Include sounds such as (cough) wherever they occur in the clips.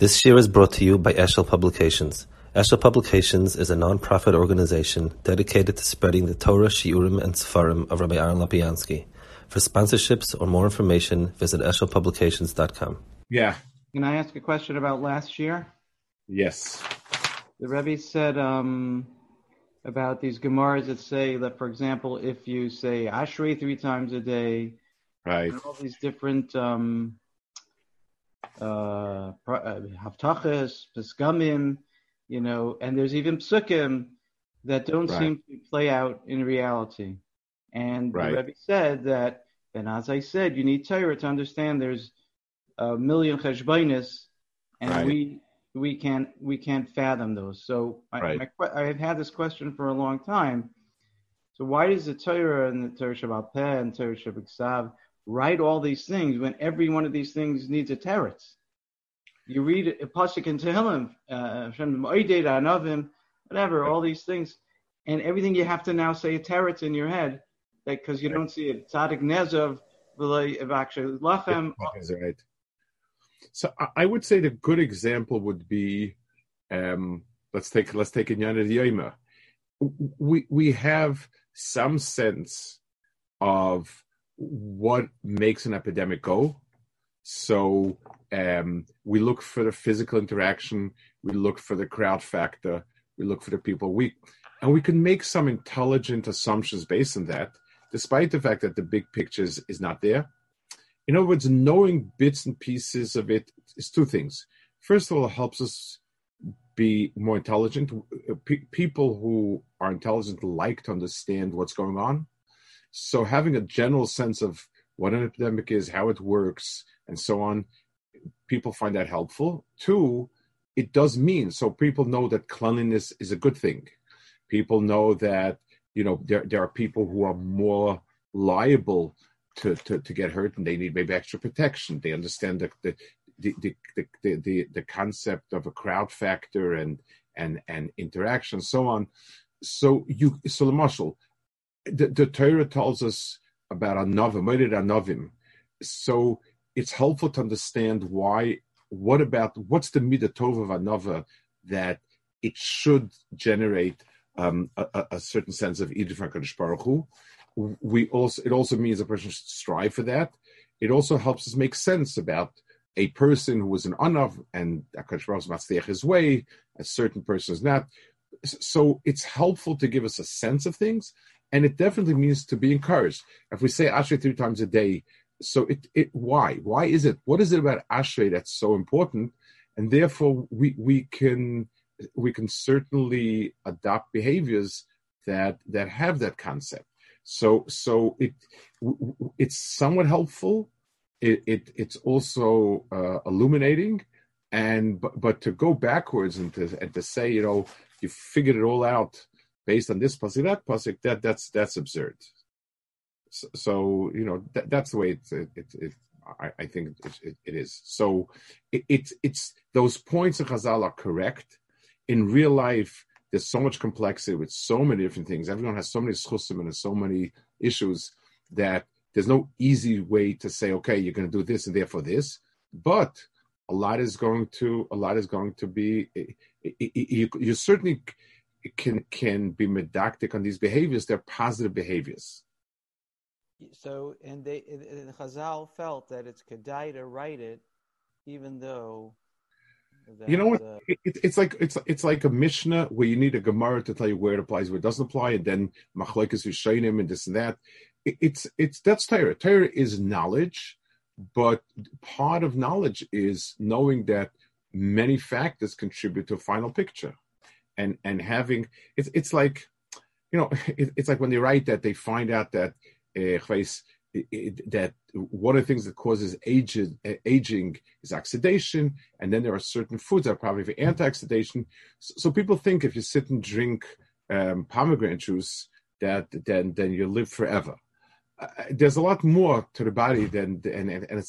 This year is brought to you by Eshel Publications. Eshel Publications is a non-profit organization dedicated to spreading the Torah, Shiurim, and Sefarim of Rabbi Aaron Lopiansky. For sponsorships or more information, visit eshelpublications.com. Yeah. Can I ask a question about last year? Yes. The Rebbe said um, about these Gemaras that say that, for example, if you say Ashrei three times a day, Right. and all these different um, uh, uh, Haftachas, Pesgamim, you know, and there's even Psukim that don't Right. seem to play out in reality. And Right. the Rebbe said that, and as I said, you need Torah to understand there's a million cheshbainis, and Right. we we can't we can't fathom those. So I, my, I've had this question for a long time. So why does the Torah and the Torah Shabbat Peh and Torah Shabbat Ksav write all these things when every one of these things needs a teretz? You read a pasuk in Tehillim, uh, Hashem whatever, all these things, and everything you have to now say a teretz in your head because you don't see it. Tzadik Nezov, Lachem. Right. So I- would say the good example would be, um, let's take let's take Inyana Yoma. We we have some sense of what makes an epidemic go. So um, we look for the physical interaction, we look for the crowd factor, we look for the people. We and we can make some intelligent assumptions based on that, despite the fact that the big picture is, not there. In other words, knowing bits and pieces of it is two things. First of all, it helps us be more intelligent. P- people who are intelligent like to understand what's going on. So having a general sense of what an epidemic is, how it works, and so on, people find that helpful. Two, it does mean so people know that cleanliness is a good thing. People know that you know there there are people who are more liable to, to, to get hurt and they need maybe extra protection. They understand the the the, the, the, the, the concept of a crowd factor and and and interaction, so on. So you so the marshal, the, the Torah tells us about anavim, moeded anavim. So it's helpful to understand why. What about what's the midah tov of anava that it should generate um, a, a- certain sense of Edith Hakadosh Baruch Hu. We also it also means a person should strive for that. It also helps us make sense about a person who is an anav and Hakadosh Baruch Hu is his way. A certain person is not. So it's helpful to give us a sense of things, and it definitely means to be encouraged. If we say Ashrei three times a day, so it it why why is it what is it about Ashrei that's so important, and therefore we we can we can certainly adopt behaviors that that have that concept. So so it it's somewhat helpful. It, it it's also uh, illuminating, and but, but to go backwards and to and to say you know you figured it all out based on this pasuk that pasuk that that's that's absurd. So, so you know that, that's the way it it, it, it I, I think it, it, is. So it, it's it's those points of Chazal are correct in real life, there's so much complexity with so many different things. Everyone has so many schusim and so many issues that there's no easy way to say, okay, you're going to do this and therefore this. But a lot is going to a lot is going to be. You, you certainly can can be medactic on these behaviors. They're positive behaviors. So, and they, and Chazal felt that it's kedai to write it, even though. That, You know what? uh, It, it- it's like it's it's like a mishnah where you need a gemara to tell you where it applies, where it doesn't apply, and then machlekes v'shainim and this and that. It, it's it's that's Torah. Torah is knowledge, but part of knowledge is knowing that many factors contribute to a final picture, and and having it's it's like you know (laughs) it, it's like when they write that they find out that uh, that one of the things that causes aging, aging is oxidation, and then there are certain foods that are probably for anti-oxidation. So, so people think if you sit and drink um, pomegranate juice, that then then you live forever. Uh, there's a lot more to the body than and and,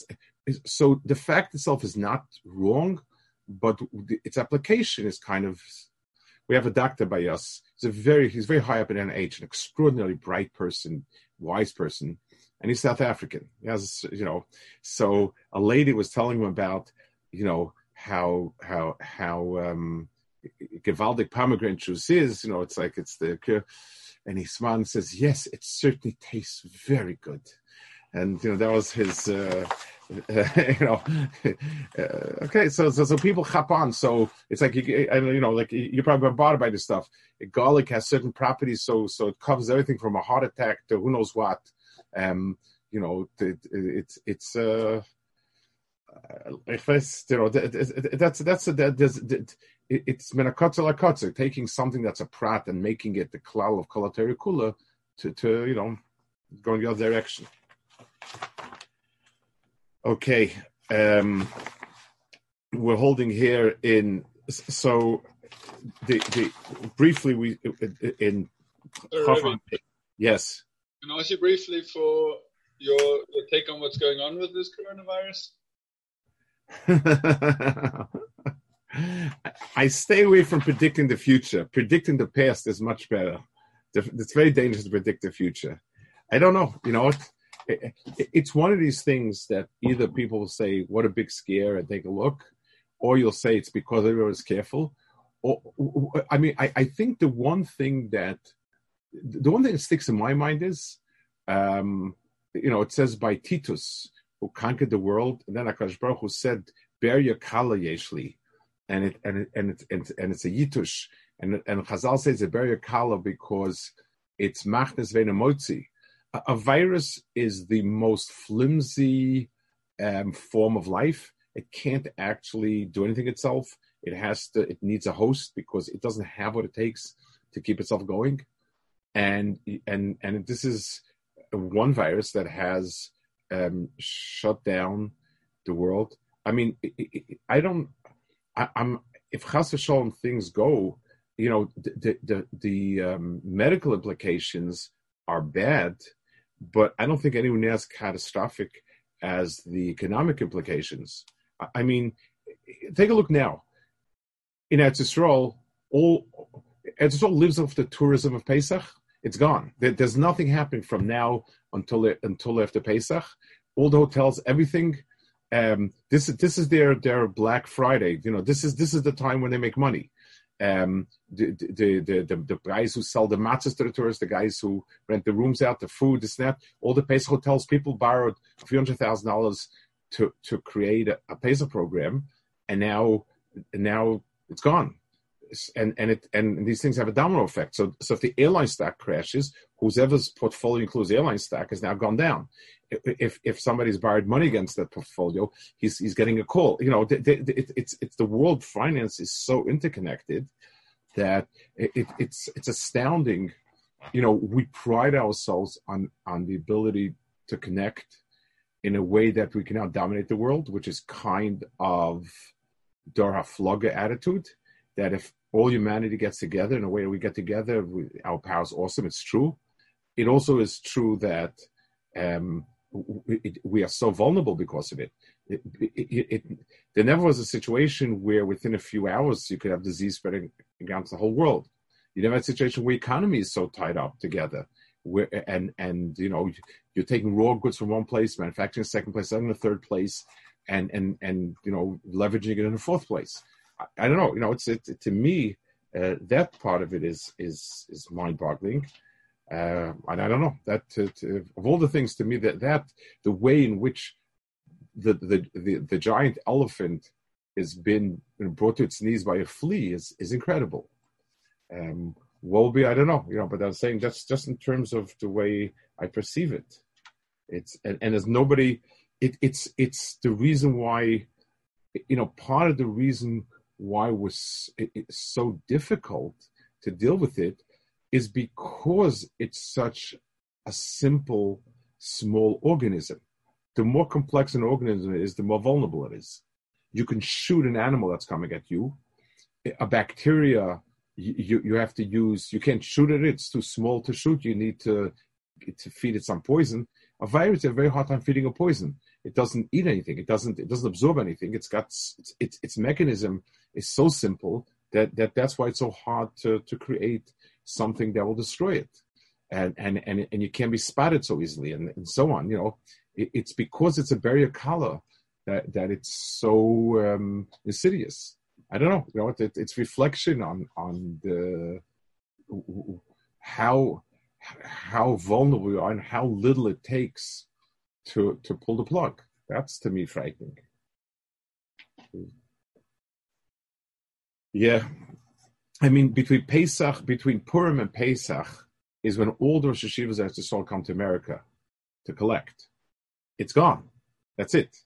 it's so the fact itself is not wrong, but its application is kind of. We have a doctor by us. He's a very he's very high up in NIH, an extraordinarily bright person, wise person, and he's South African. He has, you know, so a lady was telling him about, you know, how how how um, gewaldig pomegranate juice is. You know, it's like it's the and he smiles and says, "Yes, it certainly tastes very good." And you know that was his. Uh, (laughs) you know, uh, okay, so, so so people hop on. So it's like you, you know, like you're probably bothered by this stuff. Garlic has certain properties, so so it covers everything from a heart attack to who knows what. Um, you know, it, it, it's it's uh, ich weiß, you know, that's that's a, that, it's menakotzer taking something that's a prat and making it the klal of kolateri kula to to you know going the other direction. Okay, um, we're holding here in so the the briefly we in yes. Can I ask you briefly for your your take on what's going on with this coronavirus? (laughs) I stay away from predicting the future. Predicting the past is much better. It's very dangerous to predict the future. I don't know. You know, it, it's one of these things that either people will say, "What a big scare," and take a look, or you'll say it's because everyone everyone's careful. Or, I mean, I, I think the one thing that the one thing that sticks in my mind is, um, you know, it says by Titus who conquered the world, and then Akash Baruch who said, "Bear your kala yeshli," and it and it, and it, and, and it's a yitush, and and Chazal says bear your kala because it's machnes venemotzi. A, a virus is the most flimsy um, form of life. It can't actually do anything itself. It has to. It needs a host because it doesn't have what it takes to keep itself going, and and and this is one virus that has um, shut down the world. I mean, I don't. I, am if chas v'shalom things go, you know, the the the um, medical implications are bad, but I don't think anyone as catastrophic as the economic implications. I mean, take a look now. In Eretz Yisrael, all Eretz Yisrael lives off the tourism of Pesach. It's gone. There's nothing happening from now until until after Pesach. All the hotels, everything. Um, this this is their their Black Friday. You know, this is this is the time when they make money. Um, the, the, the, the, guys who sell the matzahs to the tourists, the guys who rent the rooms out, the food, the snap, all the Pesach hotels, people borrowed a few hundred thousand dollars to to create a, a program, and now now it's gone and and it and these things have a domino effect. So so if the airline stock crashes, whoever's portfolio includes airline stock has now gone down. If if somebody's borrowed money against that portfolio, he's he's getting a call. You know, it's it's the world finance is so interconnected that it, it's it's astounding. You know, we pride ourselves on on the ability to connect in a way that we can now dominate the world, which is kind of Dor HaFlaga attitude. That if all humanity gets together in a way we get together. We, our power is awesome. It's true. It also is true that um, we, we, are so vulnerable because of it. It, it, it. There never was a situation where within a few hours you could have disease spreading against the whole world. You never had a situation where economy is so tied up together. Where, and and you know you're taking raw goods from one place, manufacturing second place, then the third place, and and and you know leveraging it in the fourth place. I, don't know. You know, it's it, to me uh, that part of it is is is mind boggling. Uh, and I don't know that to, to, of all the things to me that that the way in which the the the, the giant elephant has been brought to its knees by a flea is is incredible. Um, be I don't know, you know, but I'm saying that's just in terms of the way I perceive it. It's and, and there's nobody. It, it's it's the reason why, you know, part of the reason why it was it's so difficult to deal with it is because it's such a simple, small organism. The more complex an organism is, the more vulnerable it is. You can shoot an animal that's coming at you. A bacteria, you, you have to use, you can't shoot it, it's too small to shoot. You need to, to feed it some poison. A virus, has a very hard time feeding a poison. It doesn't eat anything. It doesn't, it doesn't absorb anything. It's got, its, its, its mechanism is so simple that, that that's why it's so hard to, to create something that will destroy it. And, and, and, and you can't be spotted so easily and, and so on. You know, it, it's because it's a barrier color that that it's so um, insidious. I don't know. You know, it, it's reflection on on the how how vulnerable we are and how little it takes to to pull the plug. That's to me frightening. Yeah, I mean between Pesach, between Purim and Pesach, is when all the Rosh Yeshivas have to all come to America to collect. It's gone. That's it.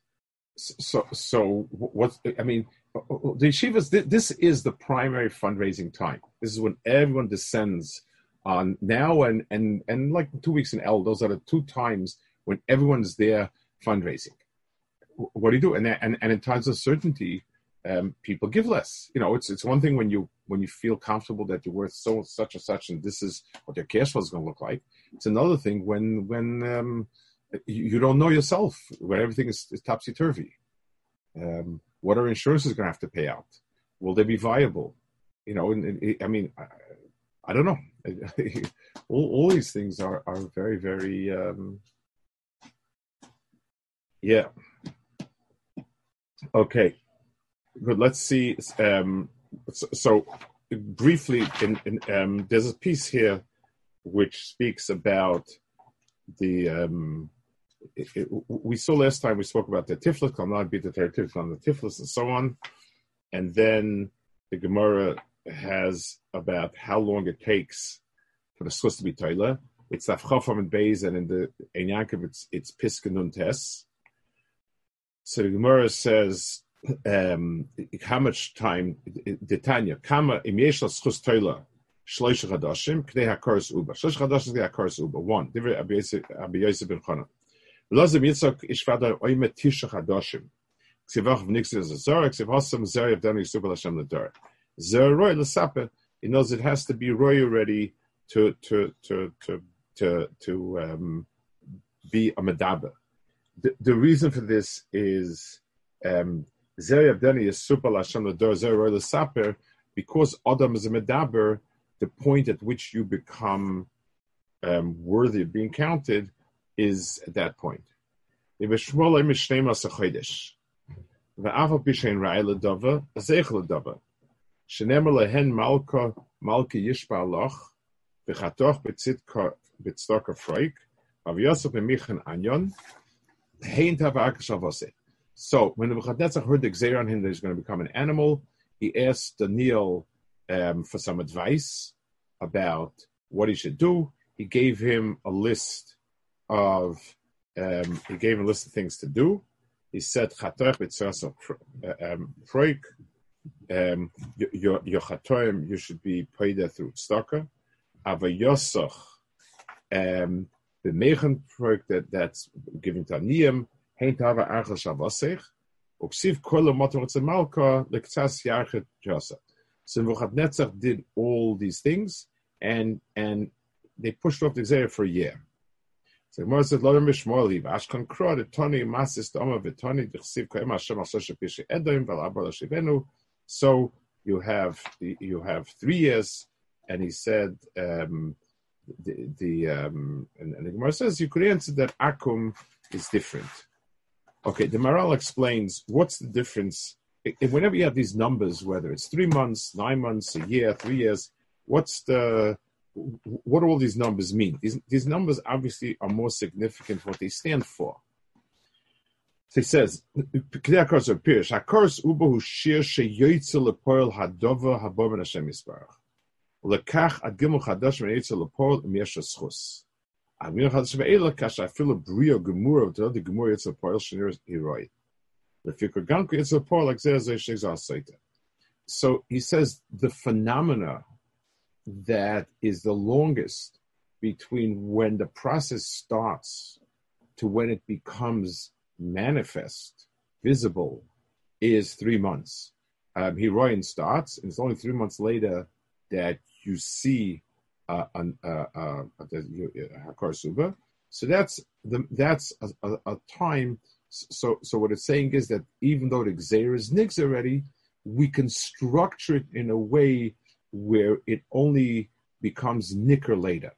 So, so what? I mean, the yeshivas. This is the primary fundraising time. This is when everyone descends on now and and and like two weeks in El. Those are the two times when everyone's there fundraising. What do you do? And and and in times of certainty, um, people give less. You know, it's it's one thing when you when you feel comfortable that you're worth so such and such, and this is what your cash flow is going to look like. It's another thing when when um, you, you, don't know yourself, when everything is, is topsy turvy. Um, what are insurances going to have to pay out? Will they be viable? You know, and, and I mean, I, I, don't know. (laughs) all, all these things are are very very um, yeah. Okay, good. Let's see. Um, so, so, briefly, in, in um, there's a piece here which speaks about the. Um, it, it, we saw last time we spoke about the tiflis, not be the tiflis on the tiflis, and so on, and then the Gemara has about how long it takes for the schus to be toilet. It's Afchafam and Beis, and in the in Yankov it's it's Piskanun Tes. So the Gemara says um, how much time the Tanya kama im yeshla schus toila shloish chadashim k'nei hakaras uba. Shloish chadashim k'nei hakaras uba. One divrei Abi Yosef ben Chana. Lazim Yitzchak ishvada oime tisha chadashim. Ksivach v'nixir zazar ksiv hasam zer yavdani yisubal Hashem l'dar zer roy l'sape he knows it has to be roy already to to to to to to um, be a medaber. The, the reason for this is um, Because Adam is a medaber. The point at which you become um, worthy of being counted is at that point. Shneima lehen malka malka yishba loch v'chatoch b'tzedka freik av yosef b'michen anyon so when the Nebuchadnezzar heard the Xer on him that he's going to become an animal, he asked Daniel um, for some advice about what he should do. He gave him a list of um, he gave him a list of things to do. He said, "Chatoch b'tzasa proik, um, your your chatoim you should be paid through tzedakah. Avayosoch, um, the megen proik that that's giving to aniyim So Nebuchadnezzar did all these things, and and they pushed off the Xer for a year. So Gemara said, "Lo mishmoli v'ashkan kro the toni masis Hashem pishi edoim v'labar l'shivenu." So you have you have three years, and he said um, the the um, and, and the Gemara says you could answer that akum is different. Okay, the Maharal explains what's the difference. If whenever you have these numbers, whether it's three months, nine months, a year, three years, what's the what do all these numbers mean? These, these numbers obviously are more significant what they stand for. So he says, So he says the phenomena that is the longest between when the process starts to when it becomes manifest, visible, is three months. Um, starts, and it's only three months later that you see uh, uh, uh, Suba. So that's the, that's a, a, a, time. So so what it's saying is that even though the Xer is Nix already, we can structure it in a way where it only becomes Nicker later.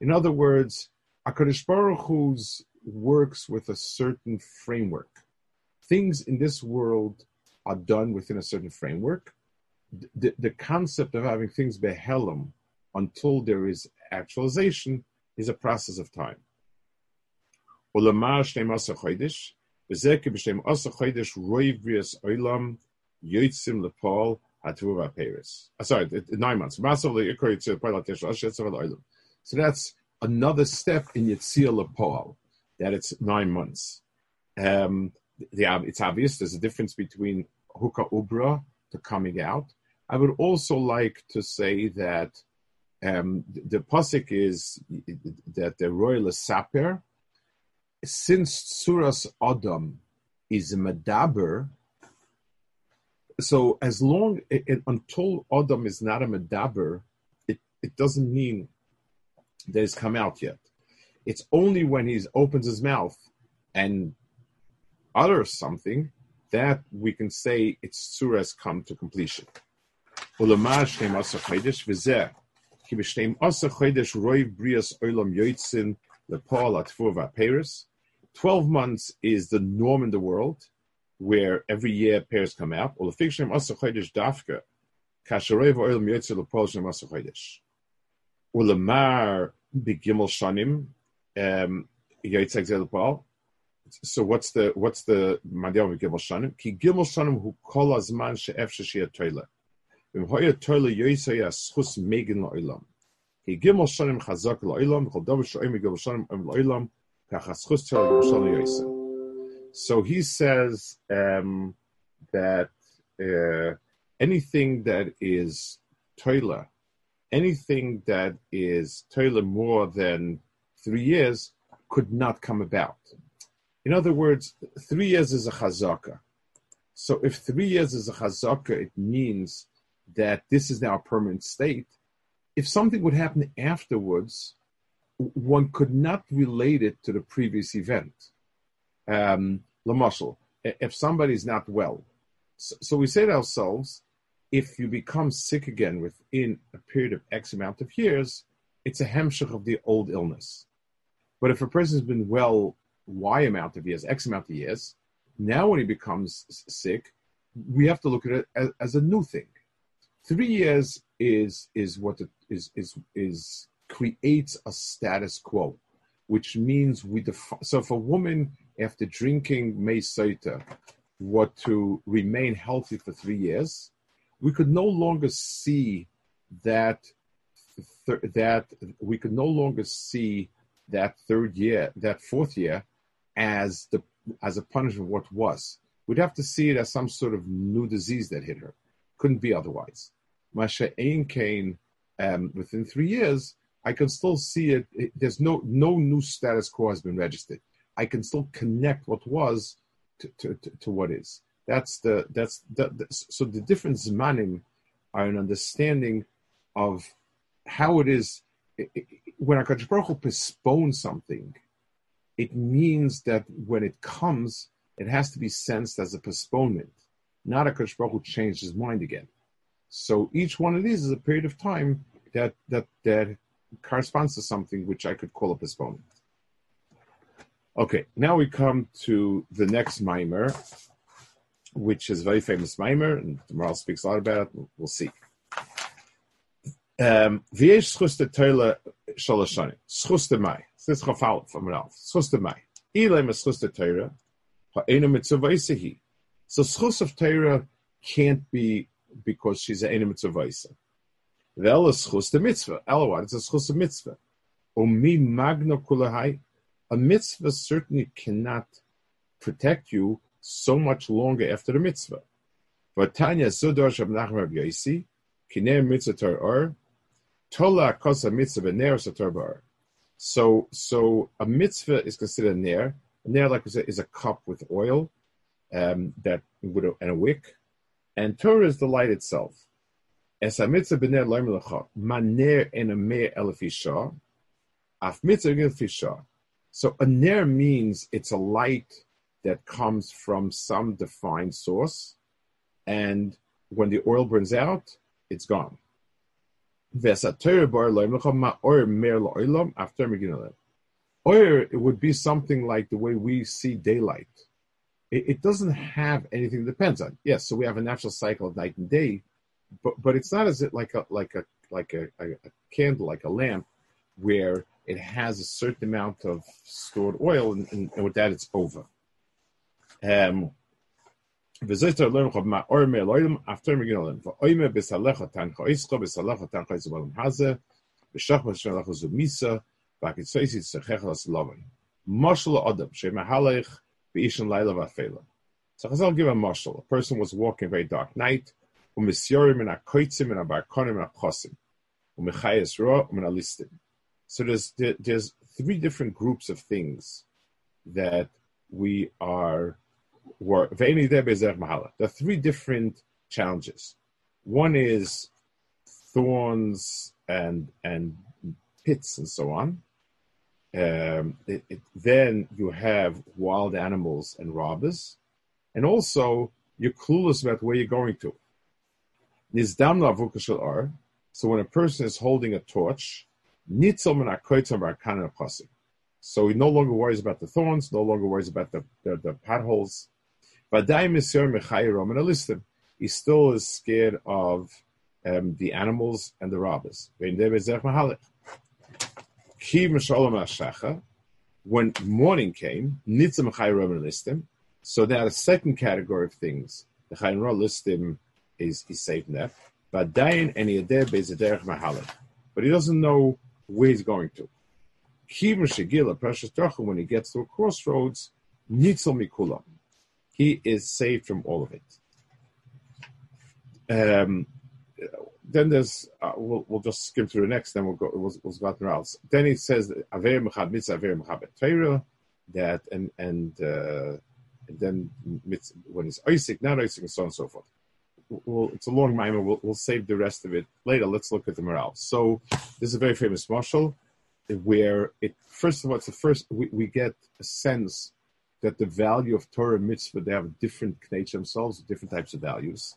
In other words, Akadosh Baruch Hu's works with a certain framework. things in this world are done within a certain framework. The, the concept of having things behelim until there is actualization is a process of time. Uh, sorry, nine months. So that's another step in Yitzir Lepal, that it's nine months. Um, the, it's obvious there's a difference between Huka Ubra to coming out. I would also like to say that um, the, pasuk is that the royal saper since Suras Adam is a Medaber, so as long it, until Adam is not a Medaber, it, it doesn't mean that he's come out yet. It's only when he opens his mouth and utters something that we can say its surah has come to completion. Twelve months is the norm in the world, where every year pairs come out. dafka, begimel shanim So what's the what's the madiyah of gimel shanim? Ki gimel shanim hu kol azman she'ef sheshia toile. V'im hoya toile yoysa ya schus megin la'olam. Ki gimel shanim davar sho'im gimel shanim la'olam. So he says um, that uh, anything that is toila, anything that is toila more than three years could not come about. In other words, three years is a chazaka. So if three years is a chazaka, it means that this is now a permanent state. If something would happen afterwards, one could not relate it to the previous event. Um, muscle. if somebody is not well, so, so, we say to ourselves, if you become sick again within a period of X amount of years, it's a hemshech of the old illness. But if a person has been well Y amount of years, X amount of years, now when he becomes sick, we have to look at it as, as a new thing. Three years is is what it is is is creates a status quo, which means we define. So if a woman, after drinking May Saita, were to remain healthy for three years, we could no longer see that th- that we could no longer see that third year, that fourth year, as the as a punishment what was. We'd have to see it as some sort of new disease that hit her. Couldn't be otherwise. Masha Ain Kane, um, within three years, I can still see it. There's no no new status quo has been registered. I can still connect what was to, to, to, to what is. That's the that's the, the, so the different zmanim are an understanding of how it is. When Hakadosh Baruch postpones something, it means that when it comes, it has to be sensed as a postponement, not Hakadosh Baruch Hu changed his mind again. So each one of these is a period of time that that that corresponds to something which I could call a postponement. Okay, now we come to the next mimer, which is a very famous mimer, and the speaks a lot about it. We'll see. Um, So schus of teire can't be because she's an ena mitzvah Vel is schus de mitzvah. Elawad, it's a schus of mitzvah. Umi magno kulahai. A mitzvah certainly cannot protect you so much longer after the mitzvah. But Tanya Sudor Shab Nachman Rab Yosi, Kiner Mitzvah Tor Or, Tola Kosa Mitzvah Ner Sator Bar. So, so a mitzvah is considered a ner. A ner, like I said, is a cup with oil, um, that would and a wick, and Torah is the light itself. Maner af. So a ner means it's a light that comes from some defined source, and when the oil burns out, it's gone. Or it would be something like the way we see daylight it, it doesn't have anything that depends on. Yes, so we have a natural cycle of night and day, but but it's not as it like a like a like a, a, a candle, like a lamp, where it has a certain amount of stored oil, and, and, and with that it's over. Um, beishan laila vafela so Chazal give a mashal a person was walking very dark night. Umisyorim and and abarkonim and ro so there's there's three different groups of things that we are were There are three different challenges. One is thorns and and pits and so on. Um, it, it, then you have wild animals and robbers, and also you're clueless about where you're going to. So when a person is holding a torch, so he no longer worries about the thorns, no longer worries about the, the, the potholes, he still is scared of um, the animals and the robbers. When morning came, so there are a second category of things. The Chayin listim is, is safe net. But But he doesn't know where he's going to. When he gets to a crossroads, nitzel mikulam he is saved from all of it. Um, then there's uh, we'll, we'll just skim through the next, then we'll go we'll, we'll go else. Then he says aver mechad mitzvah aver mechabet Torah that and and, uh, and then when it's Isaac, not Isaac, and so on and so forth. Well, it's a long mimer. We'll, we'll save the rest of it later. Let's look at the Maharal. So this is a very famous mashal where it first of all, it's the first we, we get a sense that the value of Torah mitzvah, they have different nature themselves, different types of values.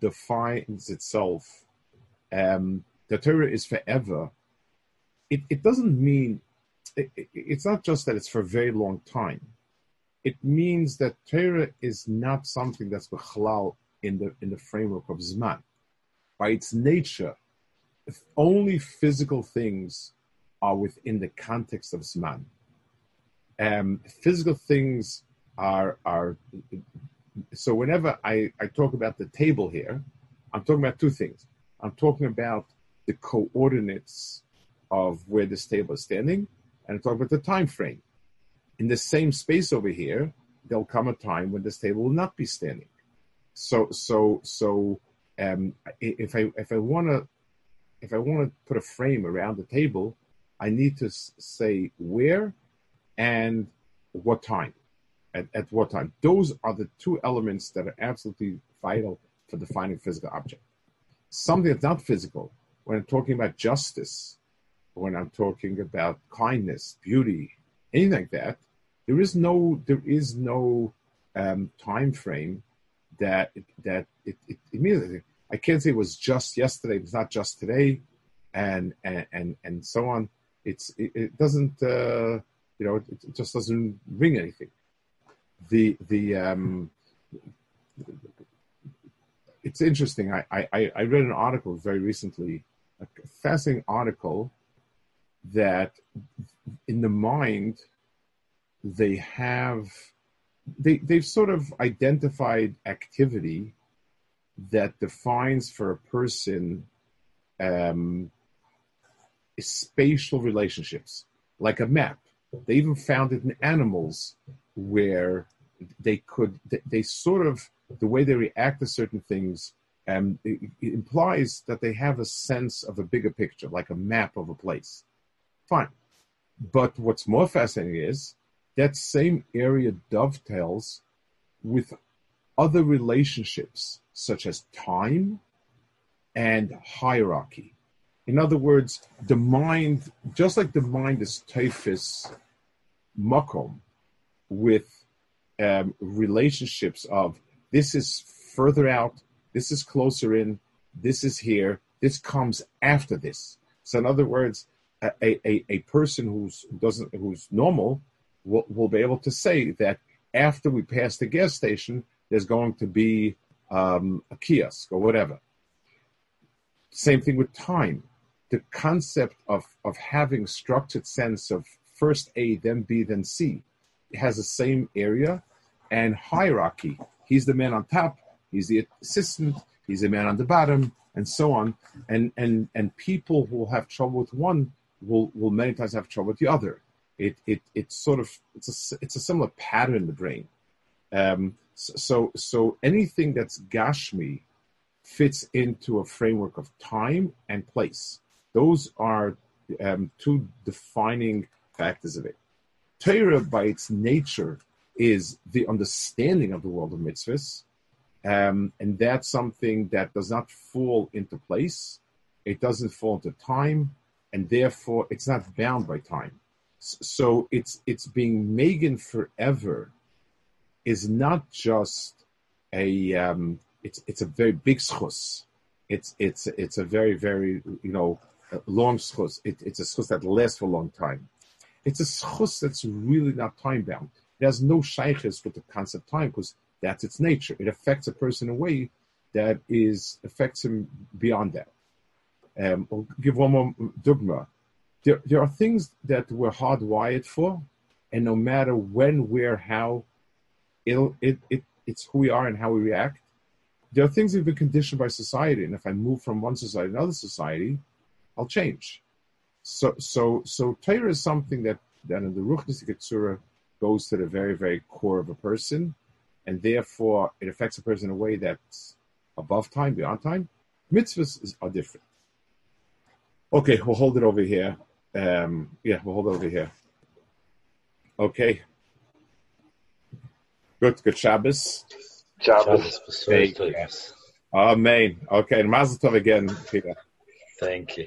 defines itself, um, the Torah is forever, it, it doesn't mean, it, it, it's not just that it's for a very long time. It means that Torah is not something that's bechalal in the, in the framework of Zman. By its nature, only physical things are within the context of Zman um, physical things are are so whenever I, I talk about the table here, I'm talking about two things. I'm talking about the coordinates of where this table is standing, and I'm talking about the time frame. In the same space over here, there'll come a time when this table will not be standing. So so so um, if I if I want to if I want to put a frame around the table, I need to say where and what time. At, at what time. Those are the two elements that are absolutely vital for defining physical object. Something that's not physical, when I'm talking about justice, when I'm talking about kindness, beauty, anything like that, there is no there is no um, time frame that that it, it, immediately I can't say it was just yesterday, it's not just today, and and and, and so on. It's it, it doesn't uh, you know, it, it just doesn't ring anything. The the um, it's interesting. I, I, I read an article very recently, a fascinating article that in the mind they have they they've sort of identified activity that defines for a person um, spatial relationships, like a map. They even found it in animals where they could, they, they sort of, the way they react to certain things um, it, it implies that they have a sense of a bigger picture, like a map of a place. Fine. But what's more fascinating is that same area dovetails with other relationships, such as time and hierarchy. In other words, the mind, just like the mind is typhus makom, with um, relationships of this is further out, this is closer in, this is here, this comes after this. So, in other words, a, a, a person who's doesn't who's normal will, will be able to say that after we pass the gas station, there's going to be um, a kiosk or whatever. Same thing with time. The concept of, of having structured sense of first A, then B, then C has the same area and hierarchy. He's the man on top, he's the assistant, he's the man on the bottom, and so on. And and and people who have trouble with one will will many times have trouble with the other. It it it's sort of it's a it's a similar pattern in the brain. Um, so so anything that's gashmi fits into a framework of time and place. Those are um, two defining factors of it. Torah, by its nature, is the understanding of the world of mitzvahs, um, and that's something that does not fall into place. It doesn't fall into time, and therefore it's not bound by time. So it's it's being Megan forever is not just a um, it's it's a very big schus. It's it's it's a very very you know long schus. It, it's a schus that lasts for a long time. It's a schus that's really not time bound. It has no shaykhs with the concept time because that's its nature. It affects a person in a way that is affects him beyond that. Um, I'll give one more dogma. There, there are things that we're hardwired for, and no matter when, where, how, it'll, it, it, it's who we are and how we react. There are things that have been conditioned by society, and if I move from one society to another society, I'll change. So, so, so Torah is something that, that in the Ruchnis Tzura goes to the very, very core of a person, and therefore it affects a person in a way that's above time, beyond time. Mitzvahs is, are different. Okay, we'll hold it over here. Um, yeah, we'll hold it over here. Okay. Good, good Shabbos. Shabbos. Amen. Okay, and Mazel Tov again, Peter. Thank you.